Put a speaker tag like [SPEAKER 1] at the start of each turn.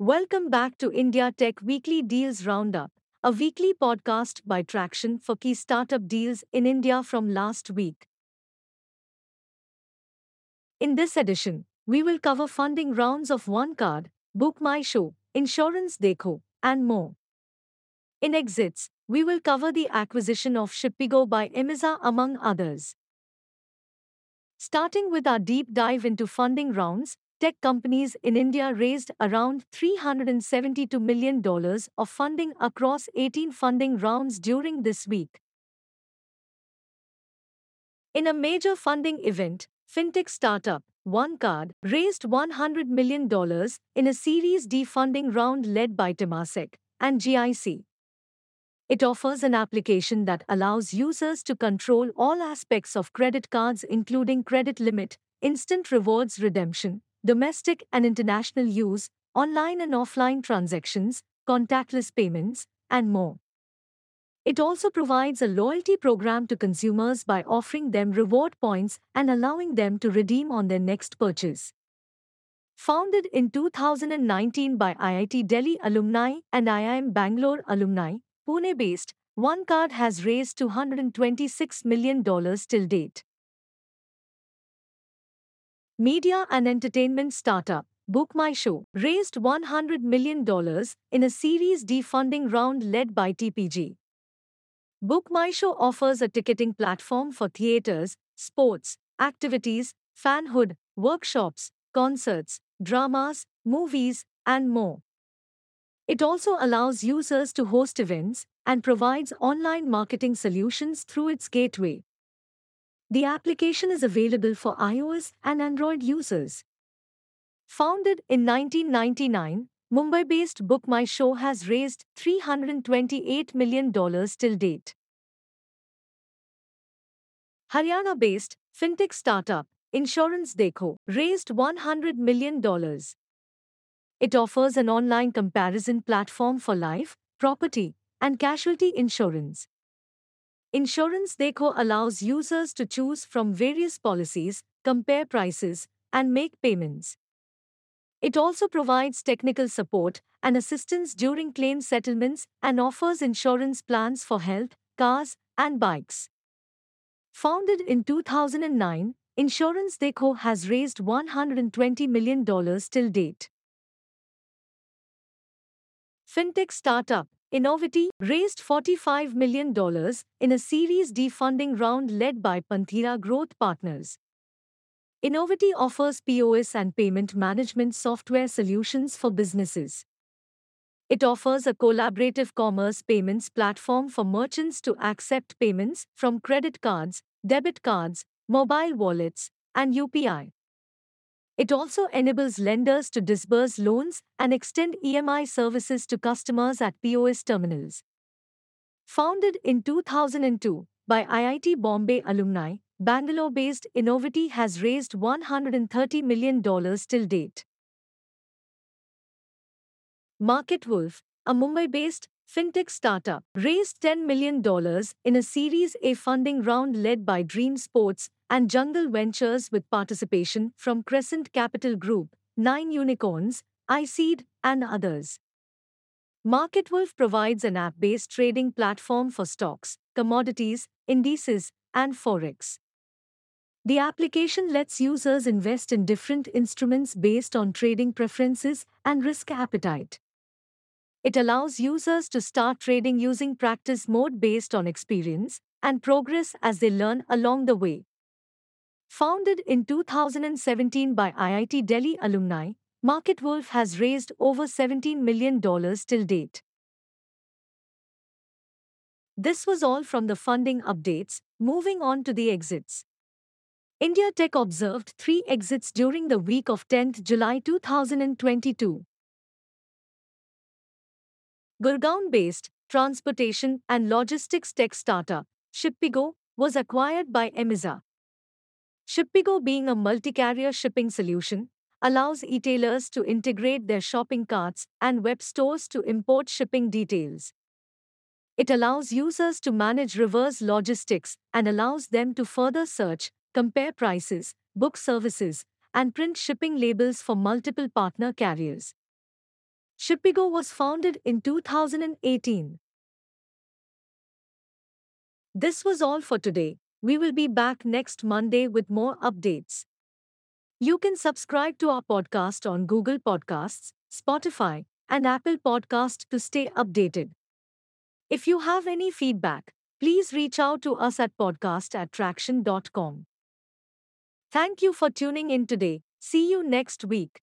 [SPEAKER 1] Welcome back to India Tech Weekly Deals Roundup, a weekly podcast by Tracxn for key startup deals in India from last week. In this edition, we will cover funding rounds of OneCard, Book My Show, Insurance Dekho, and more. In exits, we will cover the acquisition of Shippigo by Emiza among others. Starting with our deep dive into funding rounds, tech companies in India raised around $372 million of funding across 18 funding rounds during this week. In a major funding event, fintech startup OneCard raised $100 million in a Series D funding round led by Temasek and GIC. It offers an application that allows users to control all aspects of credit cards, including credit limit, instant rewards redemption, domestic and international use, online and offline transactions, contactless payments, and more. It also provides a loyalty program to consumers by offering them reward points and allowing them to redeem on their next purchase. Founded in 2019 by IIT Delhi alumni and IIM Bangalore alumni, Pune based, OneCard has raised $226 million till date. Media and entertainment startup Book My Show raised $100 million in a Series D funding round led by TPG. Book My Show offers a ticketing platform for theaters, sports, activities, fanhood, workshops, concerts, dramas, movies, and more. It also allows users to host events and provides online marketing solutions through its gateway. The application is available for iOS and Android users. Founded in 1999, Mumbai based Book My Show has raised $328 million till date. Haryana based fintech startup Insurance Dekho raised $100 million. It offers an online comparison platform for life, property, and casualty insurance. Insurance Dekho allows users to choose from various policies, compare prices, and make payments. It also provides technical support and assistance during claim settlements and offers insurance plans for health, cars, and bikes. Founded in 2009, Insurance Dekho has raised $120 million till date. Fintech startup Innoviti raised $45 million in a Series D funding round led by Panthera Growth Partners. Innoviti offers POS and payment management software solutions for businesses. It offers a collaborative commerce payments platform for merchants to accept payments from credit cards, debit cards, mobile wallets, and UPI. It also enables lenders to disburse loans and extend EMI services to customers at POS terminals. Founded in 2002 by IIT Bombay alumni, Bangalore based Innoviti has raised $130 million till date. Market Wolf, a Mumbai based fintech startup, raised $10 million in a Series A funding round led by Dream Sports and Jungle Ventures with participation from Crescent Capital Group, Nine Unicorns, iSeed, and others. MarketWolf provides an app based trading platform for stocks, commodities, indices, and forex. The application lets users invest in different instruments based on trading preferences and risk appetite. It allows users to start trading using practice mode based on experience and progress as they learn along the way. Founded in 2017 by IIT Delhi alumni, MarketWolf has raised over $17 million till date. This was all from the funding updates, moving on to the exits. India Tech observed three exits during the week of 10th July 2022. Gurgaon based transportation and logistics tech startup, Shippigo, was acquired by Emiza, Shippigo, being a multi carrier shipping solution, allows retailers to integrate their shopping carts and web stores to import shipping details. It allows users to manage reverse logistics and allows them to further search, compare prices, book services, and print shipping labels for multiple partner carriers. Shippigo was founded in 2018. This was all for today. We will be back next Monday with more updates. You can subscribe to our podcast on Google Podcasts, Spotify, and Apple Podcast to stay updated. If you have any feedback, please reach out to us at podcast at tracxn.com. Thank you for tuning in today. See you next week.